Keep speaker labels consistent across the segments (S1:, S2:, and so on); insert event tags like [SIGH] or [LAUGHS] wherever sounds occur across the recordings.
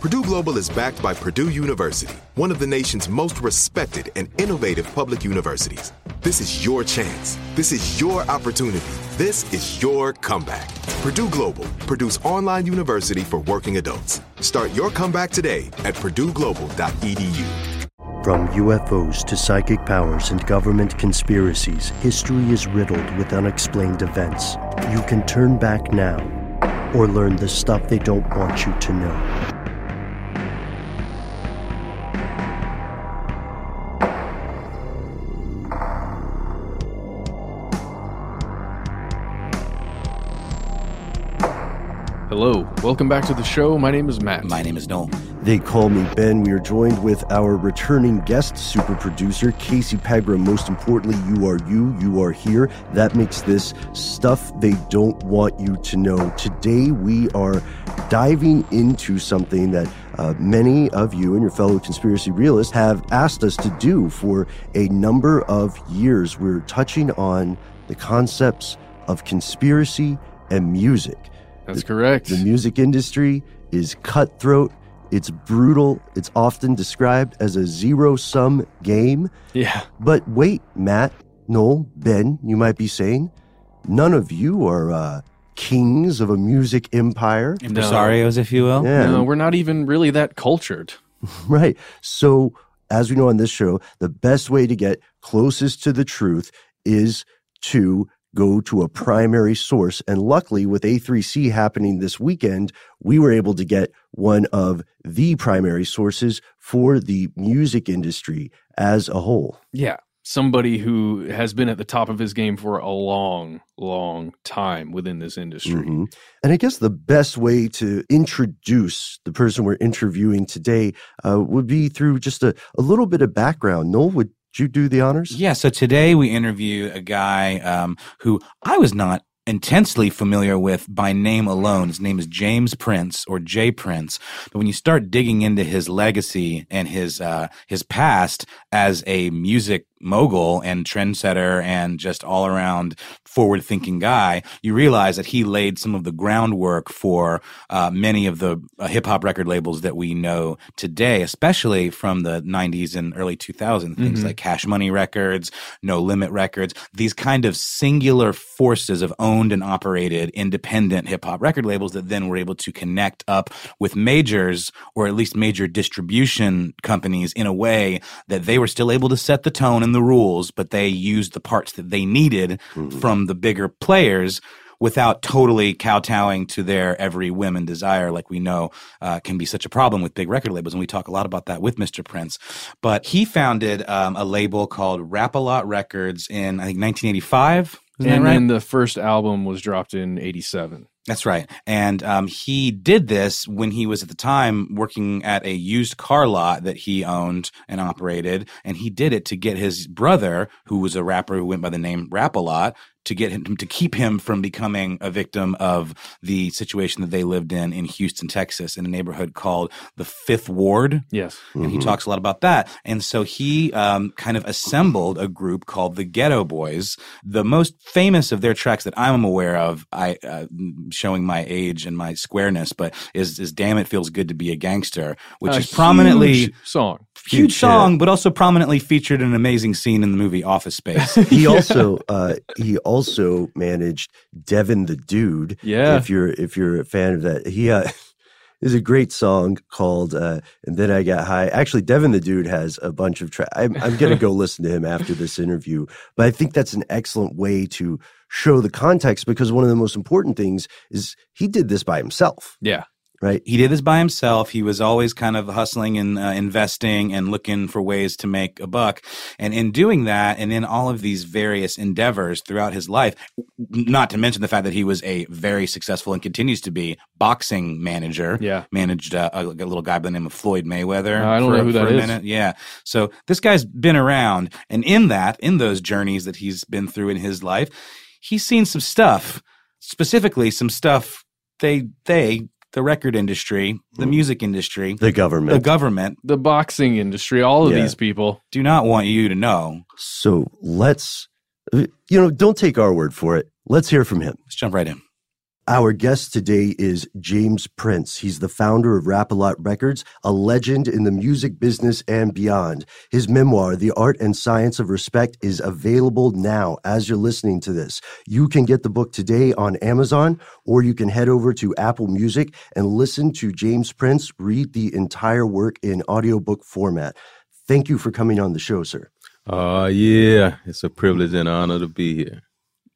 S1: Purdue Global is backed by Purdue University, one of the nation's most respected and innovative public universities. This is your chance. This is your opportunity. This is your comeback. Purdue Global, Purdue's online university for working adults. Start your comeback today at purdueglobal.edu.
S2: From UFOs to psychic powers and government conspiracies, history is riddled with unexplained events. You can turn back now or learn the stuff they don't want you to know.
S3: Hello, welcome back to the show. My name is Matt.
S4: My name is Noel.
S2: They call me Ben. We are joined with our returning guest, super producer, Casey Pegram. Most importantly, you are you. You are here. That makes this stuff they don't want you to know. Today, we are diving into something that uh, many of you and your fellow conspiracy realists have asked us to do for a number of years. We're touching on the concepts of conspiracy and music.
S3: That's correct.
S2: The music industry is cutthroat. It's brutal. It's often described as a zero sum game.
S3: Yeah.
S2: But wait, Matt, Noel, Ben, you might be saying, none of you are uh, kings of a music empire.
S4: Impresarios, if you will.
S2: Yeah.
S3: No, we're not even really that cultured. [LAUGHS]
S2: Right. So, as we know on this show, the best way to get closest to the truth is to go to a primary source. And luckily, with A3C happening this weekend, we were able to get one of the primary sources for the music industry as a whole.
S3: Yeah. Somebody who has been at the top of his game for a long, long time within this industry.
S2: Mhm. And I guess the best way to introduce the person we're interviewing today uh, would be through just a, a little bit of background. Noel, would you do the honors?
S4: Yeah. So today we interview a guy um, who I was not intensely familiar with by name alone. His name is James Prince or Jay Prince. But when you start digging into his legacy and his uh, his past as a music mogul and trendsetter and just all around forward thinking guy, you realize that he laid some of the groundwork for uh, many of the uh, hip hop record labels that we know today, especially from the 90s and early 2000s. Things
S3: Mhm.
S4: like Cash Money Records, No Limit Records, these kind of singular forces of owned and operated independent hip hop record labels that then were able to connect up with majors or at least major distribution companies in a way that they were still able to set the tone and the rules, but they used the parts that they needed from the bigger players without totally kowtowing to their every whim and desire, like we know uh, can be such a problem with big record labels. And we talk a lot about that with Mr. Prince. But he founded um, a label called Rap-A-Lot Records in, I think, 1985. Isn't
S5: and
S4: that right?
S5: then the first album was dropped in 87.
S4: That's right. And um, he did this when he was at the time working at a used car lot that he owned and operated. And he did it to get his brother, who was a rapper who went by the name Rap a Lot, to get him to keep him from becoming a victim of the situation that they lived in in Houston, Texas, in a neighborhood called the Fifth Ward.
S5: Yes.
S4: And he talks a lot about that. And so he um, kind of assembled a group called the Geto Boys. The most famous of their tracks that I'm aware of, I uh, showing my age and my squareness, but is is "Damn It Feels Good to Be a Gangster," which
S5: A
S4: is prominently
S5: huge song.
S4: huge,
S2: Huge
S4: song, but also prominently featured in an amazing scene in the movie Office Space.
S2: he [LAUGHS] also uh, he also managed Devin the Dude.
S5: Yeah.
S2: If you're if you're a fan of that, he uh, [LAUGHS] there's a great song called uh, "And Then I Got High." Actually, Devin the Dude has a bunch of tracks. I'm, I'm gonna go [LAUGHS] listen to him after this interview, but I think that's an excellent way to show the context because one of the most important things is he did this by himself,
S5: Yeah.
S2: Right?
S4: he did this by himself. He was always kind of hustling and uh, investing and looking for ways to make a buck. And in doing that, and in all of these various endeavors throughout his life, not to mention the fact that he was a very successful and continues to be boxing manager.
S5: Yeah.
S4: Managed uh, a, a little guy by the name of Floyd Mayweather.
S5: I don't
S4: for,
S5: know who that is.
S4: minute. Yeah. So this guy's been around. And in that, in those journeys that he's been through in his life, he's seen some stuff, specifically some stuff they, they, the record industry, the mm. music industry,
S2: The government.
S4: the government
S5: The boxing industry, all of
S2: Yeah.
S5: these people.
S4: do not want you to know.
S2: so let's, you know, don't take our word for it. Let's hear from him.
S4: Let's jump right in.
S2: Our guest today is James Prince. He's the founder of Rap-A-Lot Records, a legend in the music business and beyond. His memoir, The Art and Science of Respect, is available now as you're listening to this. You can get the book today on Amazon, or you can head over to Apple Music and listen to James Prince read the entire work in audiobook format. Thank you for coming on the show, sir.
S6: Uh, yeah, it's a privilege and honor to be here.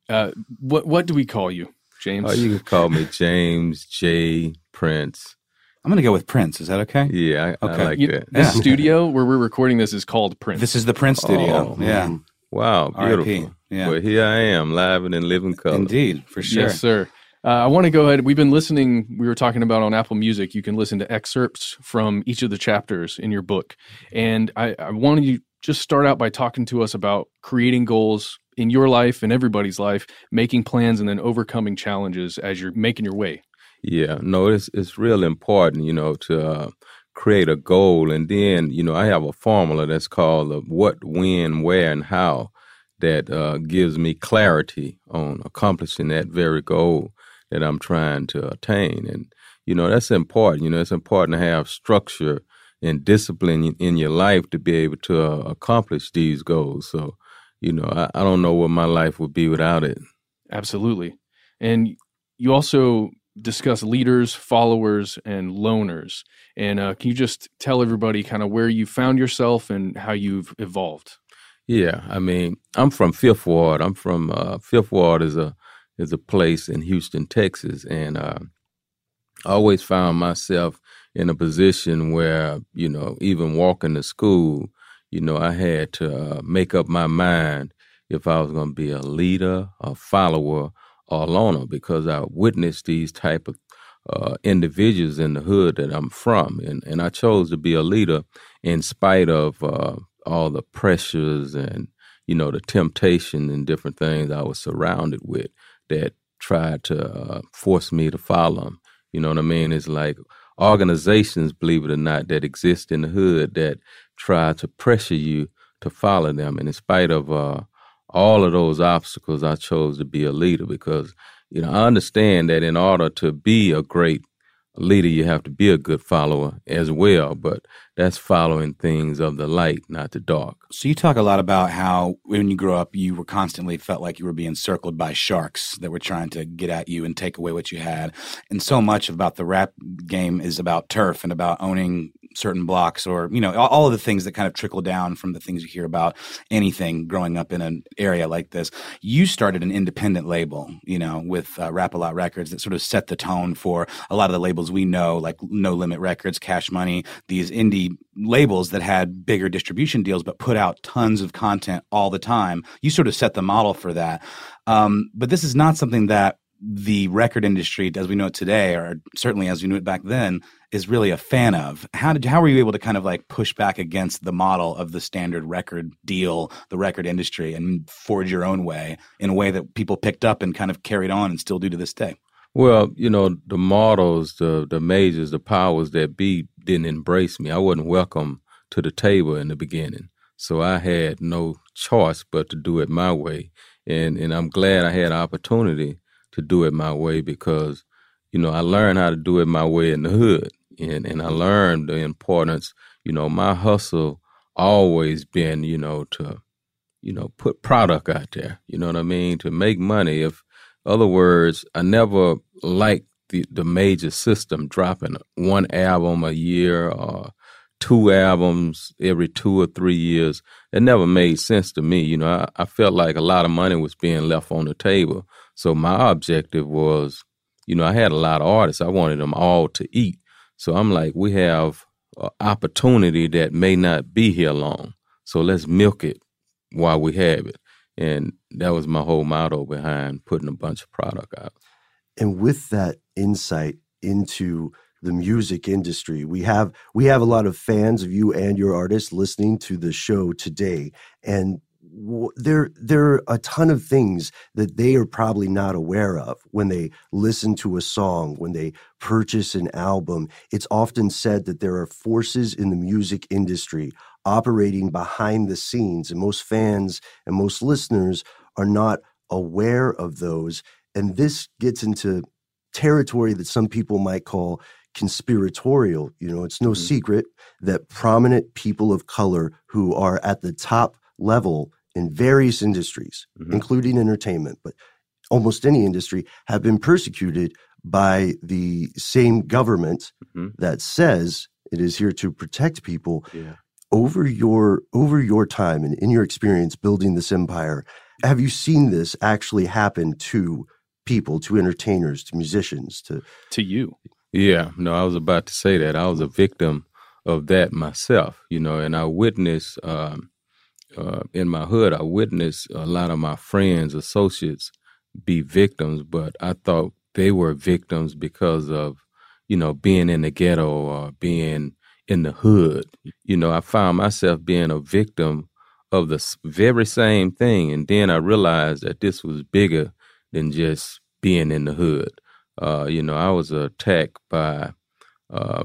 S5: Uh, what what do we call you, James?
S6: Oh, you can call me James J. Prince.
S4: I'm going to go with Prince. Is that okay?
S6: Yeah, I,
S4: Okay.
S6: I like
S5: You-
S6: that.
S5: This
S4: Yeah.
S5: studio where we're recording this is called Prince.
S4: This is the Prince studio.
S6: Oh,
S4: yeah.
S6: Wow,
S4: R.I.P..
S6: beautiful.
S4: Yeah.
S6: But here I am, live and in living color.
S4: Indeed, for sure.
S5: Yes, sir. Uh, I want to go ahead. We've been listening. We were talking about on Apple Music. You can listen to excerpts from each of the chapters in your book, and I, I wanted you just start out by talking to us about creating goals in your life and everybody's life, making plans, and then overcoming challenges as you're making your way.
S6: Yeah, no, it's it's real important, you know, to uh, create a goal, and then you know I have a formula that's called the what, when, where, and how that uh, gives me clarity on accomplishing that very goal that I'm trying to attain, and you know that's important. You know, it's important to have structure and discipline in- your life to be able to uh, accomplish these goals. So, you know, I, I don't know what my life would be without it.
S5: Absolutely. And you also discuss leaders, followers, and loners. And uh, can you just tell everybody kind of where you found yourself and how you've evolved?
S6: Yeah, I mean, I'm from Fifth Ward. I'm from uh, Fifth Ward is a is a place in Houston, Texas, and uh, I always found myself in a position where you know, even walking to school, you know, I had to uh, make up my mind if I was going to be a leader, a follower, or a loner, because I witnessed these type of uh, individuals in the hood that I'm from, and and I chose to be a leader in spite of uh, all the pressures and you know the temptation and different things I was surrounded with that tried to uh, force me to follow them. You know what I mean? It's like organizations, believe it or not, that exist in the hood that try to pressure you to follow them. And in spite of uh, all of those obstacles, I chose to be a leader because you know I understand that in order to be a great leader, you have to be a good follower as well. But that's following things of the light, not the dark.
S4: So you talk a lot about how when you grew up, you were constantly felt like you were being circled by sharks that were trying to get at you and take away what you had. And so much about the rap game is about turf and about owning certain blocks or you know all, of the things that kind of trickle down from the things you hear about anything growing up in an area like this. You started an independent label you know with uh, rap a lot records that sort of set the tone for a lot of the labels we know like no limit records cash money these indie labels that had bigger distribution deals but put out tons of content all the time. You sort of set the model for that. Um, but this is not something that the record industry as we know it today or certainly as we knew it back then is really a fan of. How did how were you able to kind of like push back against the model of the standard record deal the record industry and forge your own way in a way that people picked up and kind of carried on and still do to this day?
S6: Well you know the models the the majors the powers that be didn't embrace me. I wasn't welcome to the table in the beginning. So i had no choice but to do it my way. And and i'm glad i had an opportunity to do it my way because, you know, I learned how to do it my way in the hood. And, and I learned the importance, you know, my hustle always been, you know, to, you know, put product out there, you know what I mean? To make money. If, other words, I never liked the, the major system dropping one album a year or two albums every two or three years. It never made sense to me. You know, I, I felt like a lot of money was being left on the table so my objective was, you know, I had a lot of artists. I wanted them all to eat. So I'm like, we have an opportunity that may not be here long. So let's milk it while we have it. And that was my whole motto behind putting a bunch of product out.
S2: And with that insight into the music industry. We have we have a lot of fans of you and your artists listening to the show today and there there are a ton of things that they are probably not aware of when they listen to a song when they purchase an album it's often said that there are forces in the music industry operating behind the scenes and most fans and most listeners are not aware of those and this gets into territory that some people might call conspiratorial you know it's no mm-hmm. secret that prominent people of color who are at the top level in various industries, mm-hmm. including entertainment, but almost any industry, have been persecuted by the same government mm-hmm. that says it is here to protect people. Yeah. Over your over your time and in your experience building this empire, have you seen this actually happen to people, to entertainers, to musicians, to
S5: to you?
S6: Yeah, no, I was about to say that I was a victim of that myself, you know, and I witnessed um, uh, in my hood, I witnessed a lot of my friends, associates be victims, but I thought they were victims because of, you know, being in the ghetto or being in the hood. You know, I found myself being a victim of the very same thing. And then I realized that this was bigger than just being in the hood. Uh, you know, I was attacked by uh,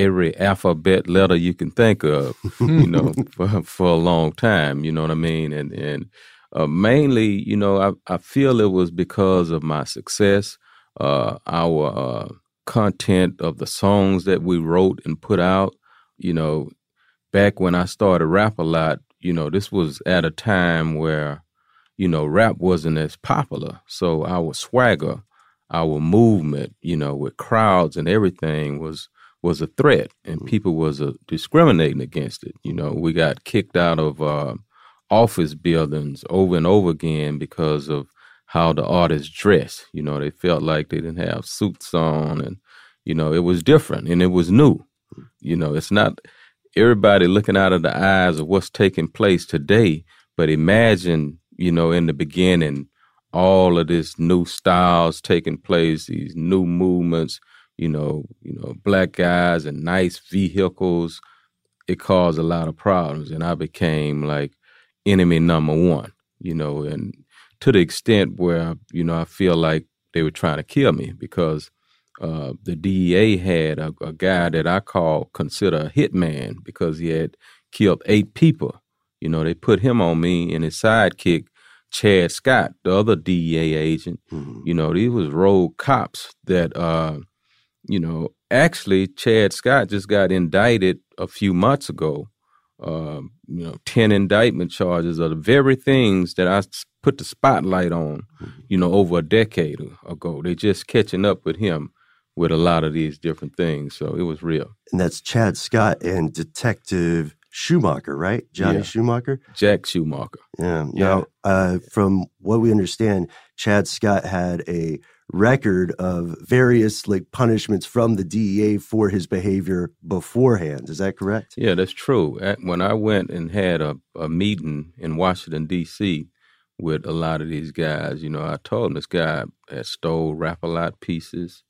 S6: every alphabet letter you can think of, you know, [LAUGHS] [LAUGHS] for, for a long time. You know what I mean? And and uh, mainly, you know, I, I feel it was because of my success, uh, our uh, content of the songs that we wrote and put out. You know, back when I started rap a lot, you know, this was at a time where, you know, rap wasn't as popular. So our swagger, our movement, you know, with crowds and everything was was a threat and mm-hmm. people was uh, discriminating against it. You know, we got kicked out of uh, office buildings over and over again because of how the artists dressed. You know, they felt like they didn't have suits on and, you know, it was different and it was new. Mm-hmm. You know, it's not everybody looking out of the eyes of what's taking place today, but imagine, you know, in the beginning, all of this new styles taking place, these new movements, you know, you know, black guys and nice vehicles, it caused a lot of problems. And I became like enemy number one, you know, and to the extent where, you know, I feel like they were trying to kill me because uh, the DEA had a, a, guy that I call consider a hitman because he had killed eight people. You know, they put him on me and his sidekick, Chad Scott, the other DEA agent. Mm-hmm. You know, these was rogue cops that uh, you know, actually, Chad Scott just got indicted a few months ago. Uh, you know, 10 indictment charges of the very things that I put the spotlight on, mm-hmm. you know, over a decade ago. they're just catching up with him with a lot of these different things. So it was real.
S2: And that's Chad Scott and Detective Schumacher, right? Johnny
S6: Yeah.
S2: Schumacher.
S6: Jack Schumacher.
S2: Yeah. Now, uh, from what we understand, Chad Scott had a record of various like punishments from the DEA for his behavior beforehand. Is that correct?
S6: Yeah, that's true. When I went and had a, a meeting in Washington, D.C., with a lot of these guys, you know, I told them this guy had stole rap-a-lot pieces,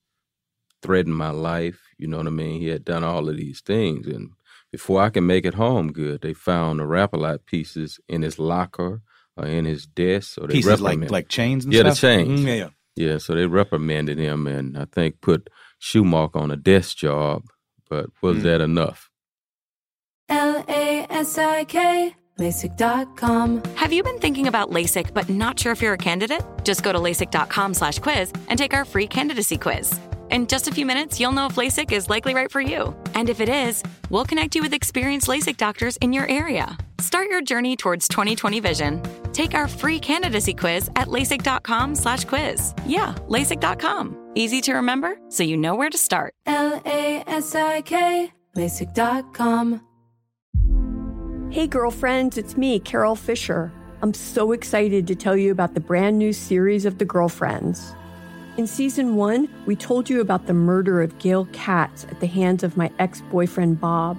S6: threatened my life. You know what I mean? He had done all of these things. And before I can make it home good, they found the rap-a-lot pieces in his locker or in his desk. Or they
S4: Pieces like-
S6: reprimanded-
S4: like chains and
S6: yeah,
S4: stuff?
S6: the chains.
S4: Mm, yeah, yeah.
S6: Yeah, so they reprimanded him and I think put Schumacher on a desk job. But was
S4: Mm.
S6: that enough?
S7: L A S I K, LASIK.com.
S8: Have you been thinking about LASIK but not sure if you're a candidate? Just go to LASIK.com slash quiz and take our free candidacy quiz. In just a few minutes, you'll know if LASIK is likely right for you. And if it is, we'll connect you with experienced LASIK doctors in your area. Start your journey towards 2020 vision. Take our free candidacy quiz at LASIK.com slash quiz. Yeah, LASIK.com. Easy to remember, so you know where to start.
S7: L A S I K, LASIK.com.
S9: Hey, girlfriends, it's me, Carole Fisher. I'm so excited to tell you about the brand new series of The Girlfriends. In season one, we told you about the murder of Gail Katz at the hands of my ex boyfriend Bob.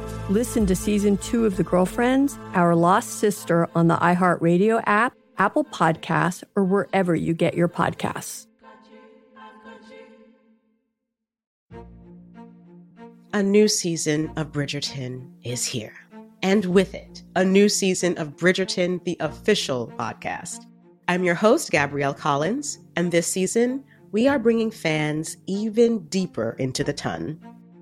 S9: Listen to season two of The Girlfriends, Our Lost Sister on the iHeartRadio app, Apple Podcasts, or wherever you get your podcasts.
S10: A new season of Bridgerton is here. And with it, a new season of Bridgerton, the official podcast. I'm your host, Gabrielle Collins, and this season, we are bringing fans even deeper into the ton.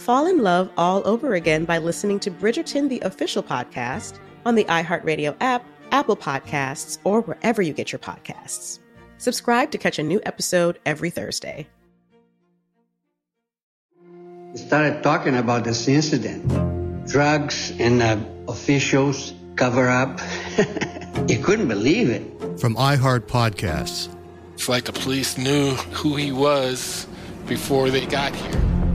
S10: fall in love all over again by listening to Bridgerton, the official podcast, on the iHeartRadio app, Apple Podcasts, or wherever you get your podcasts. Subscribe to catch a new episode every Thursday.
S11: We started talking about this incident. Drugs and uh, officials cover up. [LAUGHS] you couldn't believe it.
S12: From iHeart Podcasts.
S13: It's like the police knew who he was before they got here.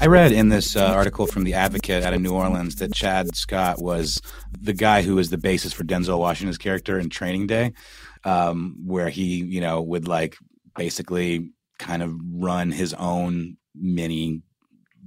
S4: I read in this uh, article from the Advocate out of New Orleans that Chad Scott was the guy who was the basis for Denzel Washington's character in Training Day, um, where he, you know, would like basically kind of run his own mini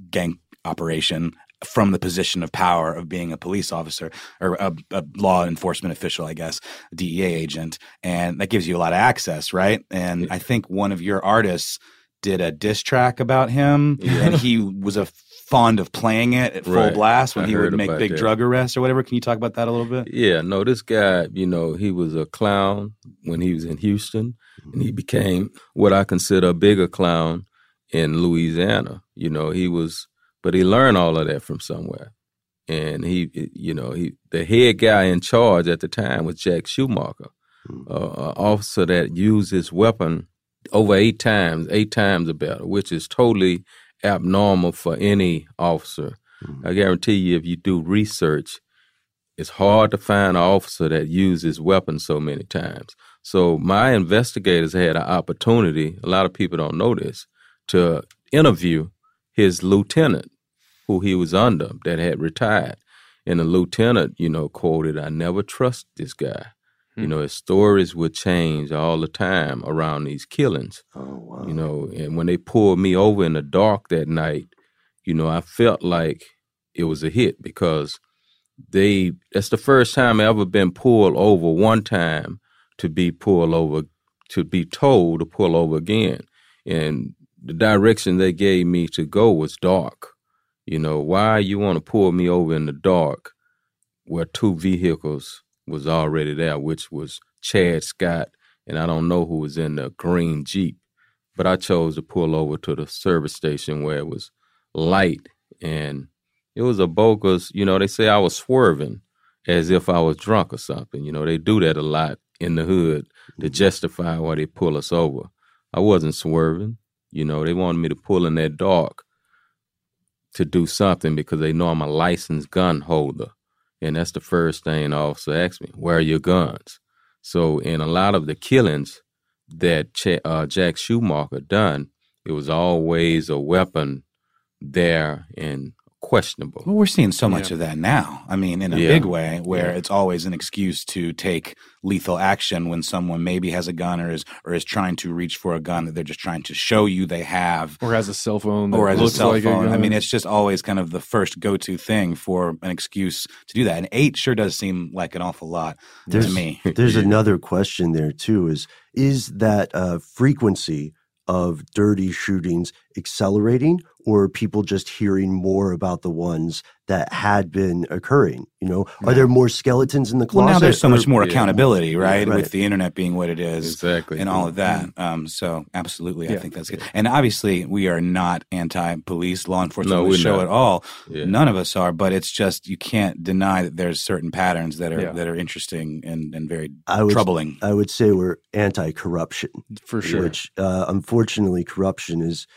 S4: gang operation from the position of power of being a police officer or a, a, law enforcement official, I guess, a DEA agent. And that gives you a lot of access, right? And I think one of your artists did a diss track about him
S6: Yeah.
S4: and he was a fond of playing it at full
S6: Right.
S4: blast when
S6: I
S4: he would make big
S6: that.
S4: drug arrests or whatever. Can you talk about that a little bit?
S6: Yeah, no, this guy, you know, he was a clown when he was in Houston, and he mm-hmm. became what I consider a bigger clown in Louisiana. You know, he was, but he learned all of that from somewhere. And he, you know, he the head guy in charge at the time was Jack Schumacher, uh, an officer that used his weapon over eight times, eight times a battle, which is totally abnormal for any officer. I guarantee you, if you do research, it's hard to find an officer that uses weapons so many times. So my investigators had an opportunity, a lot of people don't know this, to interview his lieutenant who he was under that had retired. And the lieutenant, you know, quoted, I never trust this guy. You hmm. know, his stories would change all the time around these killings.
S2: Oh wow.
S6: You know, and when they pulled me over in the dark that night, you know, I felt like it was a hit because they that's the first time I ever been pulled over one time to be pulled over to be told to pull over again. And the direction they gave me to go was dark. You know, why you want to pull me over in the dark where two vehicles was already there, which was Chad Scott and I don't know who was in the green Jeep. But I chose to pull over to the service station where it was light and it was a bogus, you know, they say I was swerving as if I was drunk or something. You know, they do that a lot in the hood to mm-hmm. justify why they pull us over. I wasn't swerving. You know, they wanted me to pull in that dark to do something because they know I'm a licensed gun holder. And that's the first thing the officer asked me, where are your guns? So in a lot of the killings that Ch- uh, Jack Schumacher done, it was always a weapon there and questionable.
S4: Well, we're seeing so much
S6: Yeah.
S4: of that now. I mean, in a
S6: Yeah.
S4: big way, where
S6: Yeah.
S4: it's always an excuse to take lethal action when someone maybe has a gun or is or is trying to reach for a gun that they're just trying to show you they have,
S5: or has a cell phone, that
S4: or has a cell
S5: like
S4: phone. I mean, it's just always kind of the first go-to thing for an excuse to do that. And eight sure does seem like an awful lot
S2: There's,
S4: to me. [LAUGHS]
S2: there's [LAUGHS] another question there too is is that uh, frequency of dirty shootings accelerating or are people just hearing more about the ones that had been occurring you know are there more skeletons in the closet
S4: Well, now there's so much
S2: or-
S4: more accountability, right?
S2: right.
S4: With the internet being what it is,
S6: exactly,
S4: and all of that. Um, so, absolutely, I think that's good. And obviously, we are not anti-police, law enforcement
S6: No, we're
S4: show
S6: not.
S4: at all.
S6: Yeah.
S4: None of us are, but it's just you can't deny that there's certain patterns that are
S5: Yeah.
S4: that are interesting and and very
S2: I would,
S4: troubling.
S2: I would say we're anti-corruption
S5: for sure.
S2: Which, uh, unfortunately, corruption is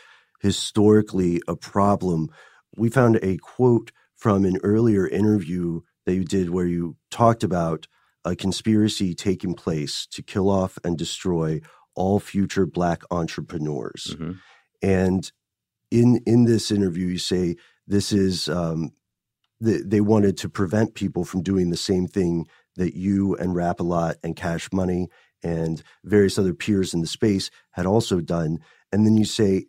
S2: historically a problem. We found a quote from an earlier interview that you did where you talked about a conspiracy taking place to kill off and destroy all future black entrepreneurs.
S6: Mm-hmm.
S2: And in in this interview, you say this is um, th- they wanted to prevent people from doing the same thing that you and Rap a Lot and Cash Money and various other peers in the space had also done. And then you say,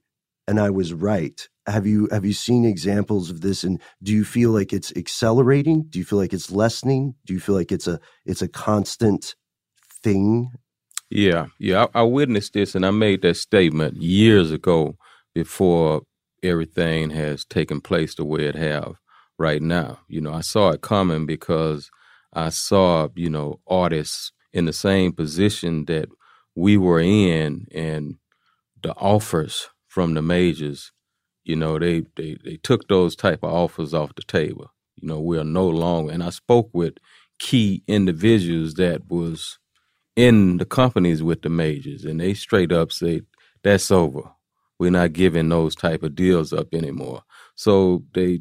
S2: and I was right. Have you have you seen examples of this? And do you feel like it's accelerating? Do you feel like it's lessening? Do you feel like it's a it's a constant thing?
S6: Yeah, yeah. I, I witnessed this and I made that statement years ago before everything has taken place the way it have right now. You know, I saw it coming because I saw, you know, artists in the same position that we were in and the offers from the majors, you know, they, they, they took those type of offers off the table. You know, we are no longer, and I spoke with key individuals that was in the companies with the majors, and they straight up say, that's over. We're not giving those type of deals up anymore. So they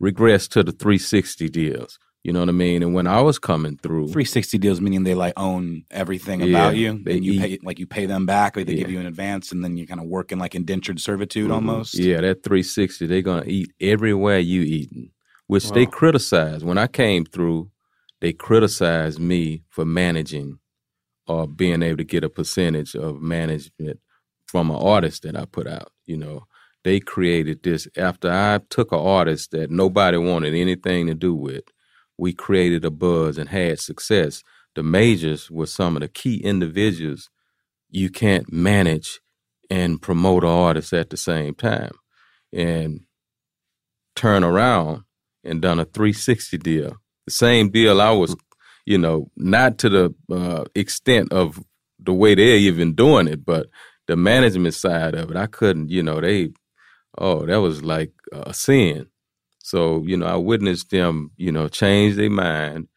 S6: regressed to the 360 deals. You know what I mean? And when I was coming through,
S4: 360 deals meaning they like own everything
S6: Yeah,
S4: about you.
S6: they
S4: and you
S6: eat-
S4: pay like you pay them back, or they give you an advance, and then you kind of work in like indentured servitude
S6: Mhm.
S4: almost.
S6: Yeah, that 360, they're gonna eat everywhere you eating, which they
S4: Wow.
S6: criticized. When I came through, they criticized me for managing or being able to get a percentage of management from an artist that I put out. You know, they created this after I took an artist that nobody wanted anything to do with. We created a buzz and had success. The majors were some of the key individuals you can't manage and promote an artist at the same time. And turn around and done a 360 deal. The same deal I was, you know, not to the uh, extent of the way they're even doing it, but the management side of it, I couldn't, you know, they, oh, that was like a sin. So, you know, I witnessed them, you know, change their mind,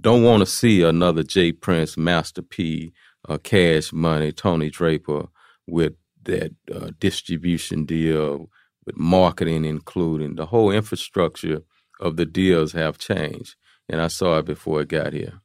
S6: don't want to see another J. Prince, Master P, uh, Cash Money, Tony Draper with that uh, distribution deal, with marketing including the whole infrastructure of the deals have changed, and I saw it before it got here.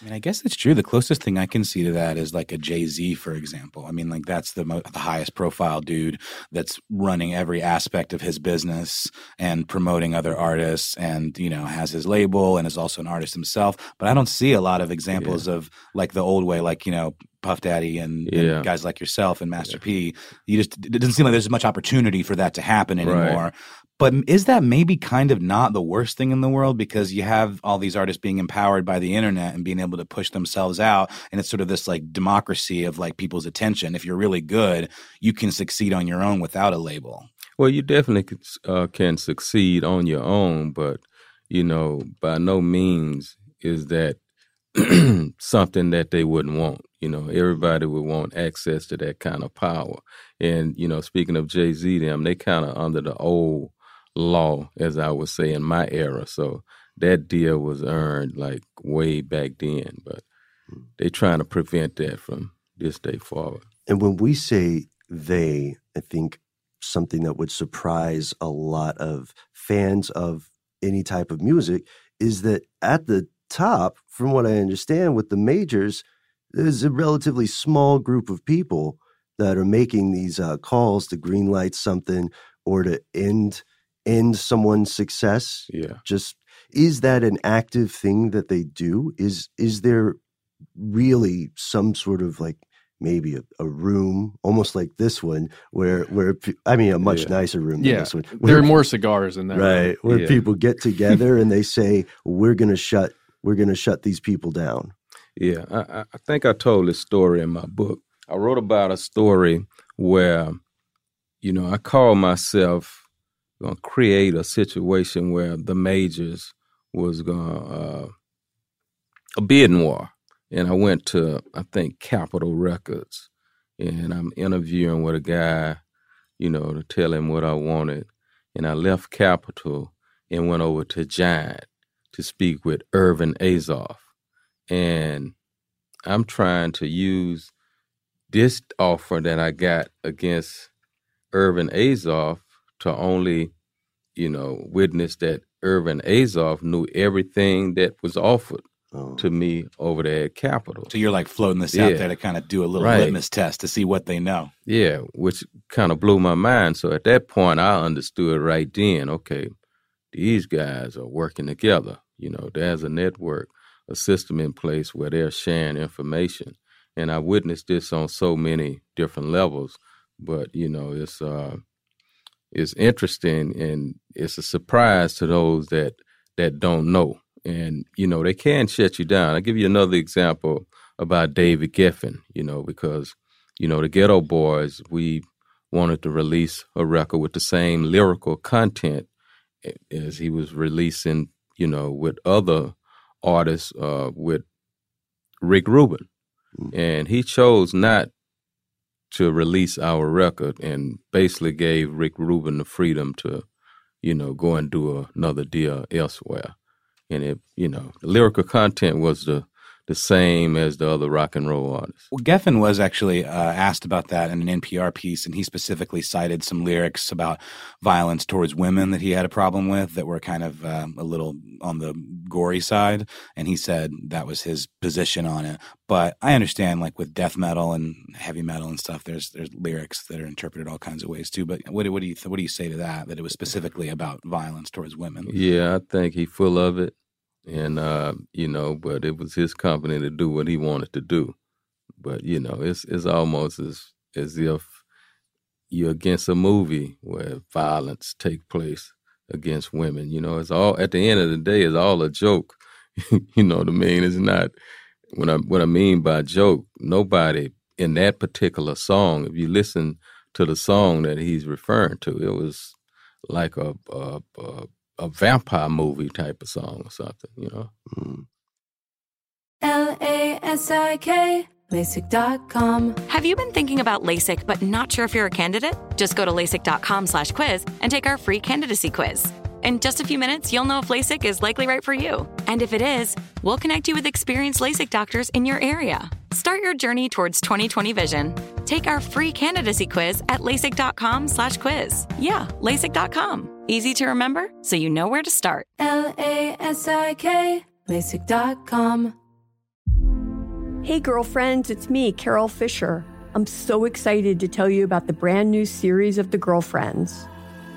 S4: I mean, I guess it's true. The closest thing I can see to that is like a Jay Z, for example. I mean, like that's the mo- the highest profile dude that's running every aspect of his business and promoting other artists, and you know has his label and is also an artist himself. But I don't see a lot of examples of like the old way, like you know Puff Daddy and, and
S6: Yeah.
S4: guys like yourself and Master P. You just it doesn't seem like there's as much opportunity for that to happen
S6: Right.
S4: But is that maybe kind of not the worst thing in the world because you have all these artists being empowered by the internet and being able to push themselves out and it's sort of this like democracy of like people's attention. If you're really good, you can succeed on your own without a label.
S6: Well, you definitely uh, can succeed on your own, but you know, by no means is that [CLEARS THROAT] something that they wouldn't want. You know, everybody would want access to that kind of power. And you know, speaking of Jay Z, them they kind of under the old law, as I would say in my era. So that deal was earned like way back then, but they're trying to prevent that from this day forward.
S2: And when we say they, I think something that would surprise a lot of fans of any type of music is that at the top, from what I understand, with the majors, there's a relatively small group of people that are making these uh, calls to greenlight something or to end end someone's success.
S6: Yeah.
S2: Just is that an active thing that they do? Is is there really some sort of like maybe a, a room almost like this one where where I mean a much
S5: Yeah.
S2: nicer room than
S5: Yeah,
S2: this one.
S5: there are more cigars in that room.
S2: Right. Where
S5: Yeah.
S2: people get [LAUGHS] together and they say, We're gonna shut we're gonna shut these people down.
S6: Yeah, I, I- I think I told this story in my book. I wrote about a story where, you know, I called myself to create a situation where the majors was to, uh, a bidding war. And I went to, I think, Capitol Records, and I'm interviewing with a guy, you know, to tell him what I wanted. And I left Capitol and went over to Giant to speak with Irvin Azoff and I'm trying to use this offer that I got against Irvin Azoff to only, you know, witness that Irvin Azoff knew everything that was offered to me over there at Capitol.
S4: So you're like floating this out there to kind of do a little
S6: Right.
S4: litmus test to see what they know.
S6: Yeah, which kind of blew my mind. So at that point, I understood right then, okay, these guys are working together. You know, there's a network, a system in place where they're sharing information. And I witnessed this on so many different levels. But, you know, it's uh it's interesting and it's a surprise to those that that don't know. And, you know, they can shut you down. I'll give you another example about David Geffen, you know, because you know, the Geto Boys, we wanted to release a record with the same lyrical content as he was releasing, you know, with other artists, uh, with Rick Rubin. And he chose not to release our record and basically gave Rick Rubin the freedom to, you know, go and do another deal elsewhere. And it, you know, the lyrical content was the the same as the other rock and roll artists.
S4: Well, Geffen was actually uh, asked about that in an NPR piece, and he specifically cited some lyrics about violence towards women that he had a problem with that were kind of um, a little on the gory side. And he said that was his position on it. But I understand, like with death metal and heavy metal and stuff, there's there's lyrics that are interpreted all kinds of ways too. But what, what do you what do you say to that? That it was specifically about violence towards women?
S6: Yeah, I think he full of it and uh, you know, but it was his company to do what he wanted to do. But you know, it's it's almost as as if you're against a movie where violence take place against women. You know, it's all at the end of the day, it's all a joke. [LAUGHS] you know what I mean? It's not what I what I mean by joke. Nobody in that particular song, if you listen to the song that he's referring to, it was like a, a, a a vampire movie type of song or something, you know. Mm.
S7: L A S I K LASIK.com.
S8: Have you been thinking about LASIK but not sure if you're a candidate? Just go to LASIK.com slash quiz and take our free candidacy quiz. In just a few minutes, you'll know if LASIK is likely right for you. And if it is, we'll connect you with experienced LASIK doctors in your area. Start your journey towards 2020 vision. Take our free candidacy quiz at LASIK.com slash quiz. Yeah, LASIK.com. Easy to remember, so you know where to start.
S7: L A S I K LASIK.com.
S9: Hey, girlfriends, it's me, Carole Fisher. I'm so excited to tell you about the brand new series of The Girlfriends.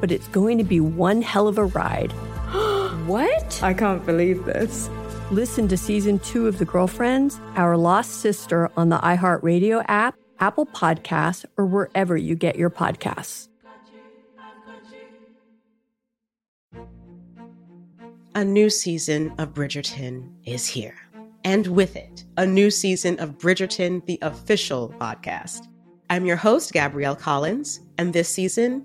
S9: but it's going to be one hell of a ride. [GASPS]
S14: what? I can't believe this.
S9: Listen to season two of The Girlfriends, Our Lost Sister on the iHeartRadio app, Apple Podcasts, or wherever you get your podcasts.
S10: A new season of Bridgerton is here and with it, a new season of Bridgerton, the official podcast. I'm your host, Gabrielle Collins, and this season,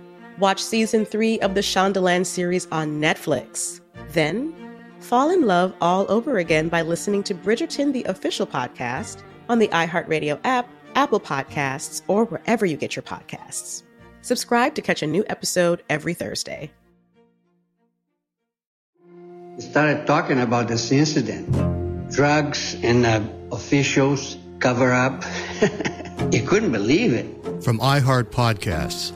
S10: Watch season three of the Shondaland series on Netflix. Then, fall in love all over again by listening to Bridgerton, the official podcast, on the iHeartRadio app, Apple Podcasts, or wherever you get your podcasts. Subscribe to catch a new episode every Thursday We
S11: started talking about this incident. Drugs and uh, officials cover up. [LAUGHS] you couldn't believe it.
S12: From iHeart Podcasts.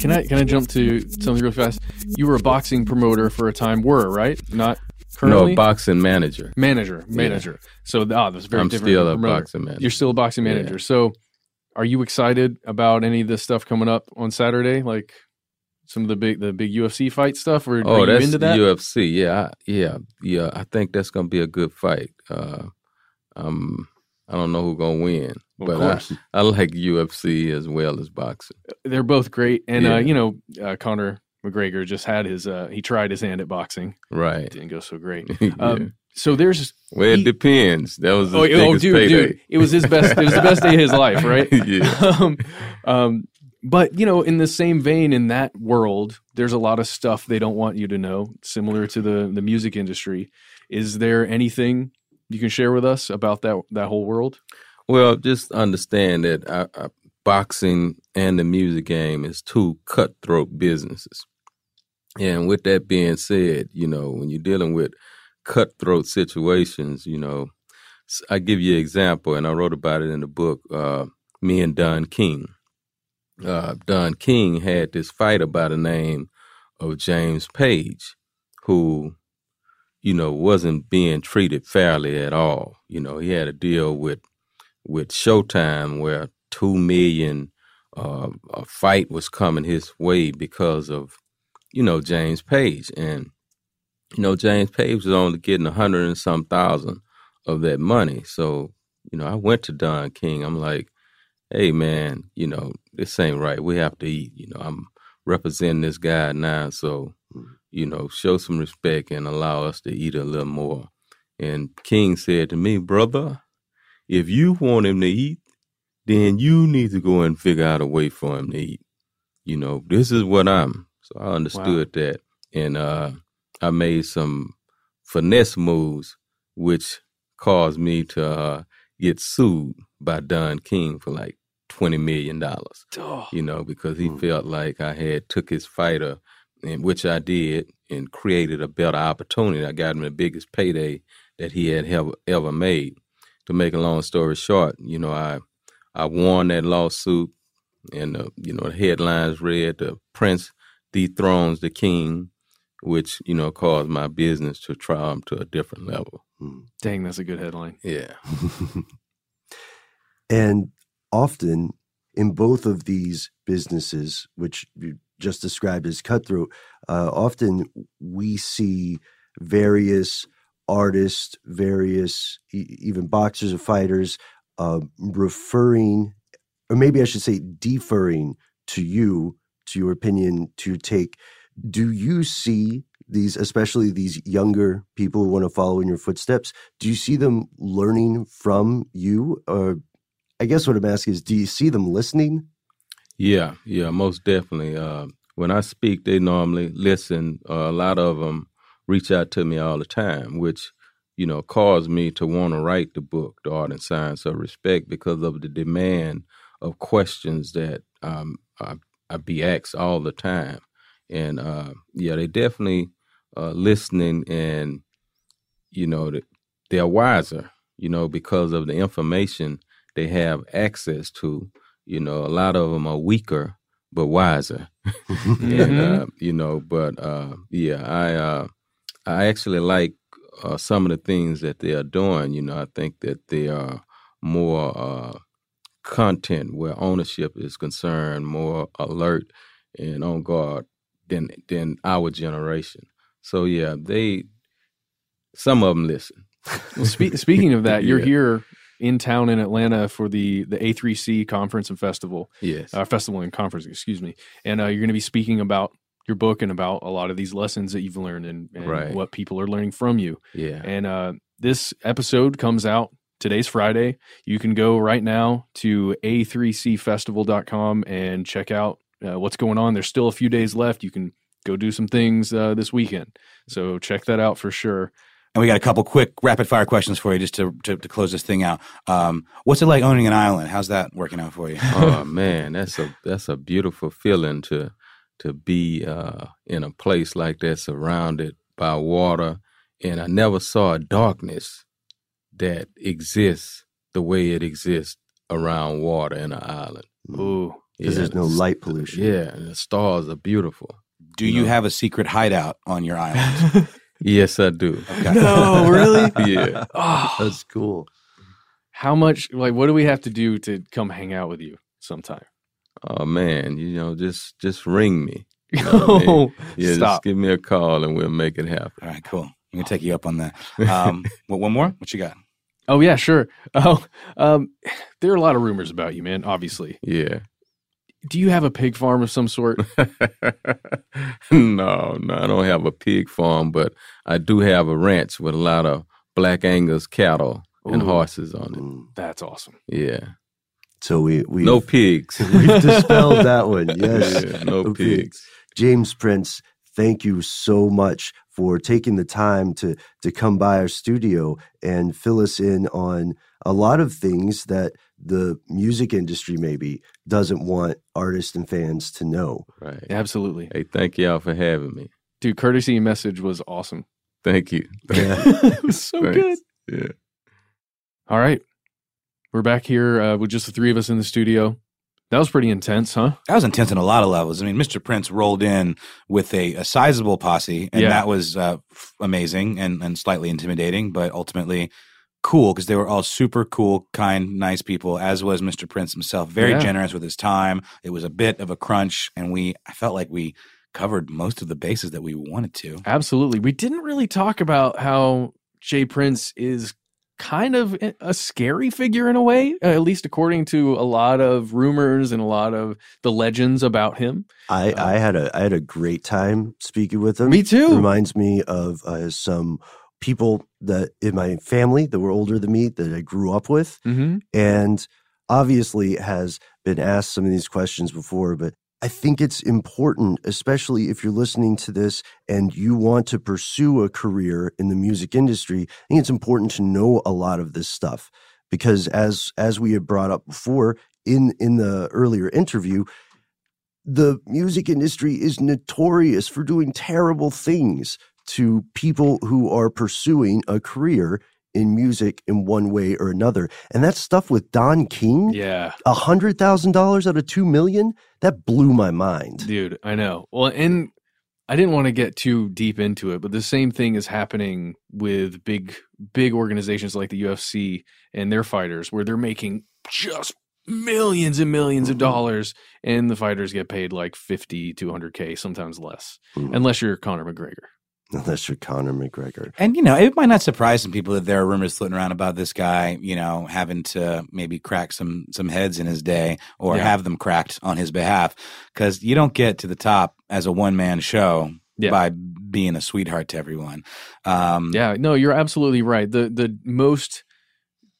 S5: Can I can I jump to something real fast? You were a boxing promoter for a time, were right? Not currently.
S6: No, boxing manager.
S5: Manager, manager. So ah, that's very
S6: I'm
S5: different.
S6: still a
S5: promoter.
S6: boxing manager.
S5: You're still a boxing
S6: Yeah.
S5: manager. So, are you excited about any of this stuff coming up on Saturday? Like some of the big the big UFC fight stuff? Or
S6: Oh, that's
S5: into that?
S6: UFC. Yeah, I, yeah, yeah. I think that's gonna be a good fight. Uh, um, I don't know who's gonna win,
S5: Of
S6: but
S5: course.
S6: I, [LAUGHS] I like UFC as well as boxing.
S5: They're both great, and uh, you know, uh, Conor McGregor just had his uh, he tried his hand at boxing.
S6: Right.
S5: It didn't go so great. [LAUGHS]
S6: Yeah.
S5: Um, so there's
S6: Well, it
S5: he-
S6: depends. That was his
S5: oh, oh, dude,
S6: payday.
S5: dude, it was his best. It was the best day of his life, right? [LAUGHS]
S6: Yeah.
S5: Um, um, but you know, in the same vein, in that world, there's a lot of stuff they don't want you to know, similar to the the music industry. Is there anything you can share with us about that that whole world?
S6: Well, just understand that uh, uh, boxing and the music game is two cutthroat businesses. And with that being said, you know, when you're dealing with cutthroat situations, you know, I give you an example, and I wrote about it in the book, uh, Me and Don King. Uh, Don King had this fighter by the name of James Page, who, you know, wasn't being treated fairly at all. You know, he had a deal with with Showtime where two million uh, a fight was coming his way because of you know James Page and you know James Page was only getting a hundred and some thousand of that money. So you know I went to Don King. I'm like, hey man, you know this ain't right. We have to eat. You know I'm representing this guy now, so you know show some respect and allow us to eat a little more. And King said to me, brother, if you want him to eat, then you need to go and figure out a way for him to eat. You know, this is what I'm. So I understood that. And uh, I made some finesse moves, which caused me to uh, get sued by Don King for like $20 million. You know, because he felt like I had took his fighter, and which I did, and created a better opportunity. I got him the biggest payday that he had ever, ever made to make a long story short, you know, I I won that lawsuit, and uh, you know the headlines read the prince dethrones the king, which you know caused my business to triumph to a different level.
S5: Dang, that's a good headline.
S6: Yeah. [LAUGHS]
S2: And often in both of these businesses, which you just described as cutthroat, uh, often we see various artists, various even boxers or fighters uh, referring, or maybe I should say deferring to you, to your opinion, to take. Do you see these, especially these younger people who want to follow in your footsteps? Do you see them learning from you? Or I guess what I'm asking is, do you see them listening?
S6: Yeah, yeah, most definitely. Uh, when I speak, they normally listen. Uh, a lot of them reach out to me all the time, which you know caused me to want to write the book, The Art and Science of Respect, because of the demand of questions that um, I, I be asked all the time. And uh, yeah, they definitely uh, listening, and you know they're wiser, you know, because of the information they have access to. You know, a lot of them are weaker but wiser, [LAUGHS] [LAUGHS] and uh, you know. But uh, yeah, I uh, I actually like uh, some of the things that they are doing. You know, I think that they are more uh, content where ownership is concerned, more alert and on guard than than our generation. So yeah, they some of them listen.
S5: Well, spe- speaking of that, [LAUGHS] you're
S6: Yeah.
S5: here in town in Atlanta for the the A3C conference and festival.
S6: Yes.
S5: uh, festival and conference, excuse me. And uh, you're going to be speaking about your book and about a lot of these lessons that you've learned and, and
S6: Right.
S5: what people are learning from you.
S6: Yeah.
S5: And uh, this episode comes out today's Friday. You can go right now to a3cfestival.com and check out uh, what's going on. There's still a few days left. You can go do some things uh, this weekend. So check that out for sure.
S4: And we got a couple quick rapid fire questions for you just to, to, to close this thing out. Um, what's it like owning an island? How's that working out for you?
S6: oh man, that's a that's a beautiful feeling to to be uh, in a place like that, surrounded by water, and I never saw a darkness that exists the way it exists around water in an island.
S5: Ooh,
S2: because there's no light pollution.
S6: Yeah, and the stars are beautiful.
S4: Do you have a secret hideout on your island? [LAUGHS] [LAUGHS]
S6: Yes, I do.
S4: Okay.
S5: No, really? [LAUGHS]
S6: yeah.
S5: Oh,
S2: That's cool.
S5: how much? Like, what do we have to do to come hang out with you sometime?
S6: Oh man, you know, just just ring me. You know what I mean?
S5: Oh, [LAUGHS] [LAUGHS]
S6: Yeah,
S5: stop.
S6: just give me a call and we'll make it happen.
S4: All right, cool. I'm gonna take you up on that. Um, [LAUGHS] what, one more? What you got?
S5: Oh yeah, sure. Oh, um, there are a lot of rumors about you, man. Obviously,
S6: Yeah.
S5: do you have a pig farm of some sort?
S6: no, no, I don't have a pig farm, but I do have a ranch with a lot of black Angus cattle and horses on it.
S5: That's awesome.
S6: Yeah.
S2: So we we
S6: No pigs. [LAUGHS]
S2: We've dispelled that one. [LAUGHS] Yes,
S6: Yeah, no pigs.
S2: James Prince, thank you so much for taking the time to to come by our studio and fill us in on a lot of things that the music industry maybe doesn't want artists and fans to know.
S6: Right.
S5: Absolutely,
S6: Hey, thank y'all for having me.
S5: dude. Courtesy message was awesome.
S6: Thank you.
S2: Yeah.
S5: it was [LAUGHS] so
S6: Thanks.
S5: good.
S6: Yeah.
S5: All right, we're back here uh, with just the three of us in the studio. That was pretty intense, huh?
S4: That was intense on a lot of levels. I mean, Mr. Prince rolled in with a, a sizable posse, and
S5: Yeah.
S4: that was uh, f- amazing and, and slightly intimidating, but ultimately cool because they were all super cool, kind, nice people, as was Mr. Prince himself. Very
S5: Yeah.
S4: generous with his time. It was a bit of a crunch, and we, I felt like we covered most of the bases that we wanted to.
S5: Absolutely. We didn't really talk about how Jay Prince is kind of a scary figure in a way, uh, at least according to a lot of rumors and a lot of the legends about him.
S2: I, I had a I had a great time speaking with him.
S5: Uh, Me too.
S2: Reminds me of uh, some people that in my family that were older than me that I grew up with,
S5: Mm-hmm.
S2: and obviously has been asked some of these questions before, but I think it's important, especially if you're listening to this and you want to pursue a career in the music industry. I think it's important to know a lot of this stuff because, as as we had brought up before in in the earlier interview, the music industry is notorious for doing terrible things to people who are pursuing a career in music in one way or another. And that stuff with Don King,
S5: Yeah.
S2: a hundred thousand dollars out of two million, that blew my mind.
S5: Dude, I know. Well, and I didn't want to get too deep into it, but the same thing is happening with big big organizations like the UFC and their fighters where they're making just millions and millions of mm-hmm. dollars and the fighters get paid like 50 to 100k, sometimes less. Mm-hmm. Unless you're Conor McGregor. [LAUGHS]
S2: Unless you're Conor McGregor.
S4: And you know, it might not surprise some people that there are rumors floating around about this guy, you know, having to maybe crack some some heads in his day or
S5: Yeah.
S4: have them cracked on his behalf because you don't get to the top as a one man show
S5: Yeah.
S4: by being a sweetheart to everyone. Um,
S5: Yeah, no, you're absolutely right. The the most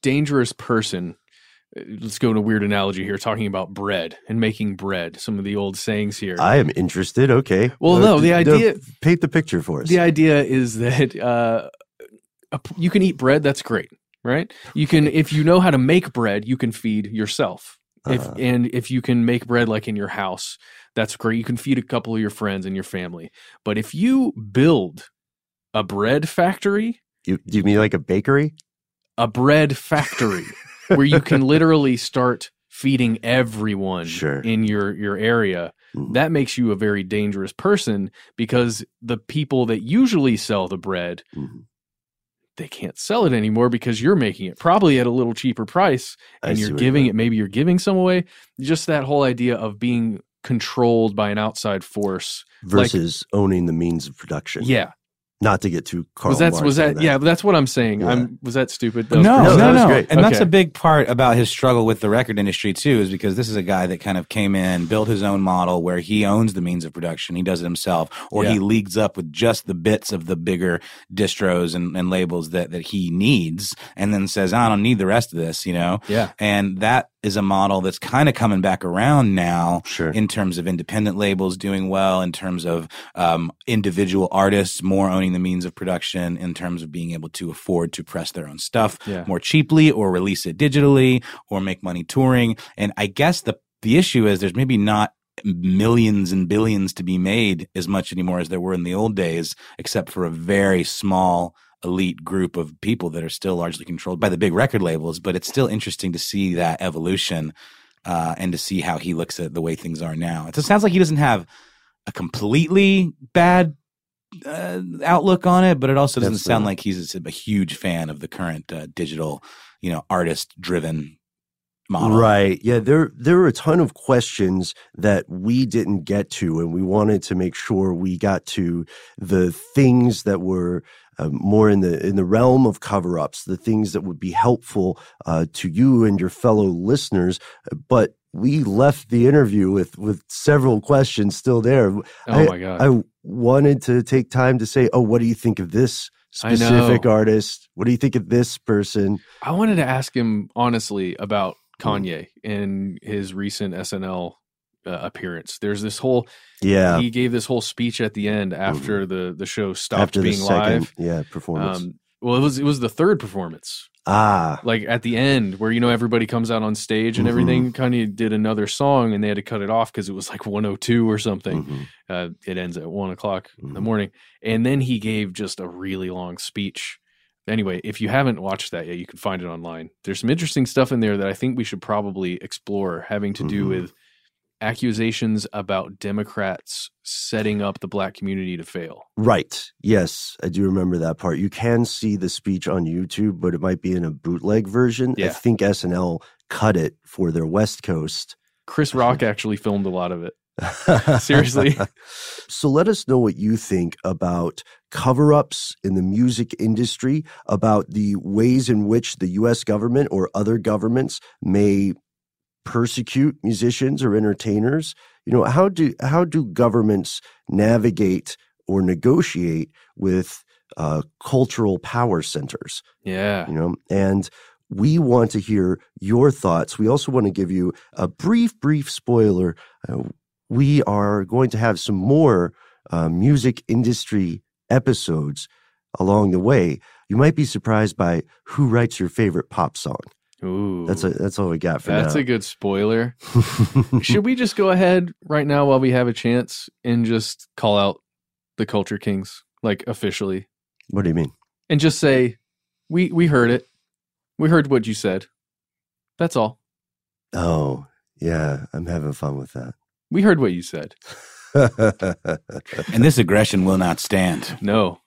S5: dangerous person let's go to a weird analogy here talking about bread and making bread some of the old sayings here
S2: I am interested. Okay.
S5: Well,
S2: Uh,
S5: no, the idea-
S2: d- paint the picture for us.
S5: the idea is that uh, you can eat bread that's great right you can if you know how to make bread you can feed yourself if
S2: Uh-huh.
S5: and if you can make bread like in your house that's great you can feed a couple of your friends and your family but if you build a bread factory
S2: You, do you mean like a bakery?
S5: a bread factory [LAUGHS] where you can [LAUGHS] literally start feeding everyone
S2: Sure.
S5: in your your area
S2: Mhm.
S5: that makes you a very dangerous person because the people that usually sell the bread
S2: Mhm.
S5: they can't sell it anymore because you're making it probably at a little cheaper price and you're giving
S2: you
S5: it maybe you're giving some away just that whole idea of being controlled by an outside force like-
S2: Versus owning the means of production.
S5: yeah
S2: Not to get too Karl
S5: was that
S2: Marx
S5: was
S2: on
S5: that, yeah that's what i'm saying
S2: Yeah.
S5: i'm was that stupid That
S4: No,
S5: was
S4: no,
S5: pretty-
S4: no,
S2: was great.
S4: And that's a big part about his struggle with the record industry too, is because this is a guy that kind of came in, built his own model where he owns the means of production. He does it himself, or
S5: Yeah.
S4: he leagues up with just the bits of the bigger distros and, and labels that, that he needs and then says, I don't need the rest of this, you know?
S5: yeah
S4: And that is a model that's kind of coming back around now
S2: Sure.
S4: in terms of independent labels doing well, in terms of um, individual artists more owning the means of production, in terms of being able to afford to press their own stuff
S5: Yeah.
S4: more cheaply or release it digitally or make money touring. And I guess the the issue is there's maybe not millions and billions to be made as much anymore as there were in the old days, except for a very small elite group of people that are still largely controlled by the big record labels. But it's still interesting to see that evolution uh, and to see how he looks at the way things are now. It sounds like he doesn't have a completely bad uh, outlook on it, but it also doesn't
S2: That's
S4: sound like he's a, a huge fan of the current uh, digital, you know, artist driven model.
S2: Right. Yeah. There there were a ton of questions that we didn't get to, and we wanted to make sure we got to the things that were uh, more in the in the realm of cover ups, the things that would be helpful uh, to you and your fellow listeners. But we left the interview with with several questions still there.
S5: Oh
S2: I,
S5: my God.
S2: I wanted to take time to say, "Oh, what do you think of this specific artist? What do you think of this person?"
S5: I wanted to ask him honestly about
S2: Mm.
S5: Kanye and his recent SNL uh, appearance. There's this whole
S2: Yeah. Mm-hmm.
S5: He gave this whole speech at the end after the the show stopped
S2: After the
S5: being
S2: second,
S5: live.
S2: yeah, performance.
S5: Um, well, it was it was the third performance.
S2: Ah,
S5: Like at the end, where you know everybody comes out on stage and
S2: Mhm.
S5: everything. Kanye did another song, and they had to cut it off because it was like 102 or something.
S2: Mm-hmm.
S5: Uh, it ends at one o'clock in the morning, and then he gave just a really long speech. Anyway, if you haven't watched that yet, you can find it online. There's some interesting stuff in there that I think we should probably explore, having to do
S2: Mhm.
S5: with accusations about Democrats setting up the black community to fail.
S2: Right. Yes, I do remember that part. You can see the speech on YouTube, but it might be in a bootleg version. I think SNL cut it for their West Coast.
S5: Chris Rock actually filmed a lot of it. [LAUGHS] Seriously. [LAUGHS]
S2: So let us know what you think about cover ups in the music industry, about the ways in which the US government or other governments may persecute musicians or entertainers. You know, how do how do governments navigate or negotiate with uh, cultural power centers?
S5: Yeah.
S2: You know, and we want to hear your thoughts. We also want to give you a brief, brief spoiler. Uh, we are going to have some more uh, music industry episodes along the way. You might be surprised by who writes your favorite pop song.
S5: Ooh.
S2: That's a, that's all we got for that.
S5: That's
S2: now.
S5: a good spoiler. [LAUGHS] Should we just go ahead right now while we have a chance and just call out the Culture Kings, like officially,
S2: what do you mean?
S5: and just say, "We we heard it. We heard what you said. That's all.
S2: Oh, yeah, I'm having fun with that.
S5: We heard what you said. [LAUGHS]
S4: And this aggression will not stand.
S5: No,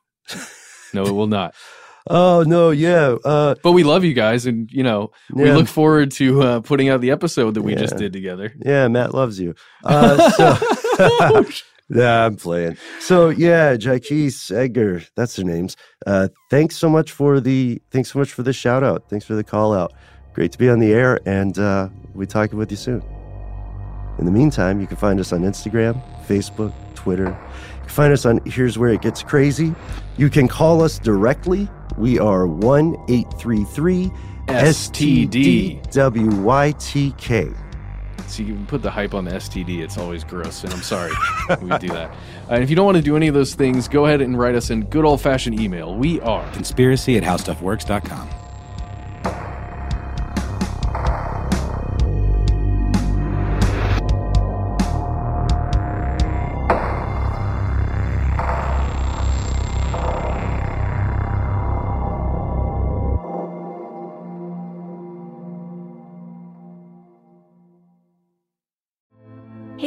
S5: no, it will not. [LAUGHS]
S2: oh no, yeah. Uh,
S5: But we love you guys, and you know we look forward to uh, putting out the episode that we just did together.
S2: Yeah, Matt loves you. [LAUGHS] Uh, so, [LAUGHS] yeah, I'm playing. So yeah, Jaquise Edgar, that's their names. Uh, thanks so much for the thanks so much for the shout out. Thanks for the call out. Great to be on the air, and uh, we talking with you soon. In the meantime, you can find us on Instagram, Facebook, Twitter. You can find us on Here's Where It Gets Crazy. You can call us directly. We are one eight three three
S5: STD.
S2: STDWYTK.
S5: So you can put the hype on the STD. It's always gross, and I'm sorry [LAUGHS] we do that. Uh, if you don't want to do any of those things, go ahead and write us in good old fashioned email. We are
S4: Conspiracy at howstuffworks.com.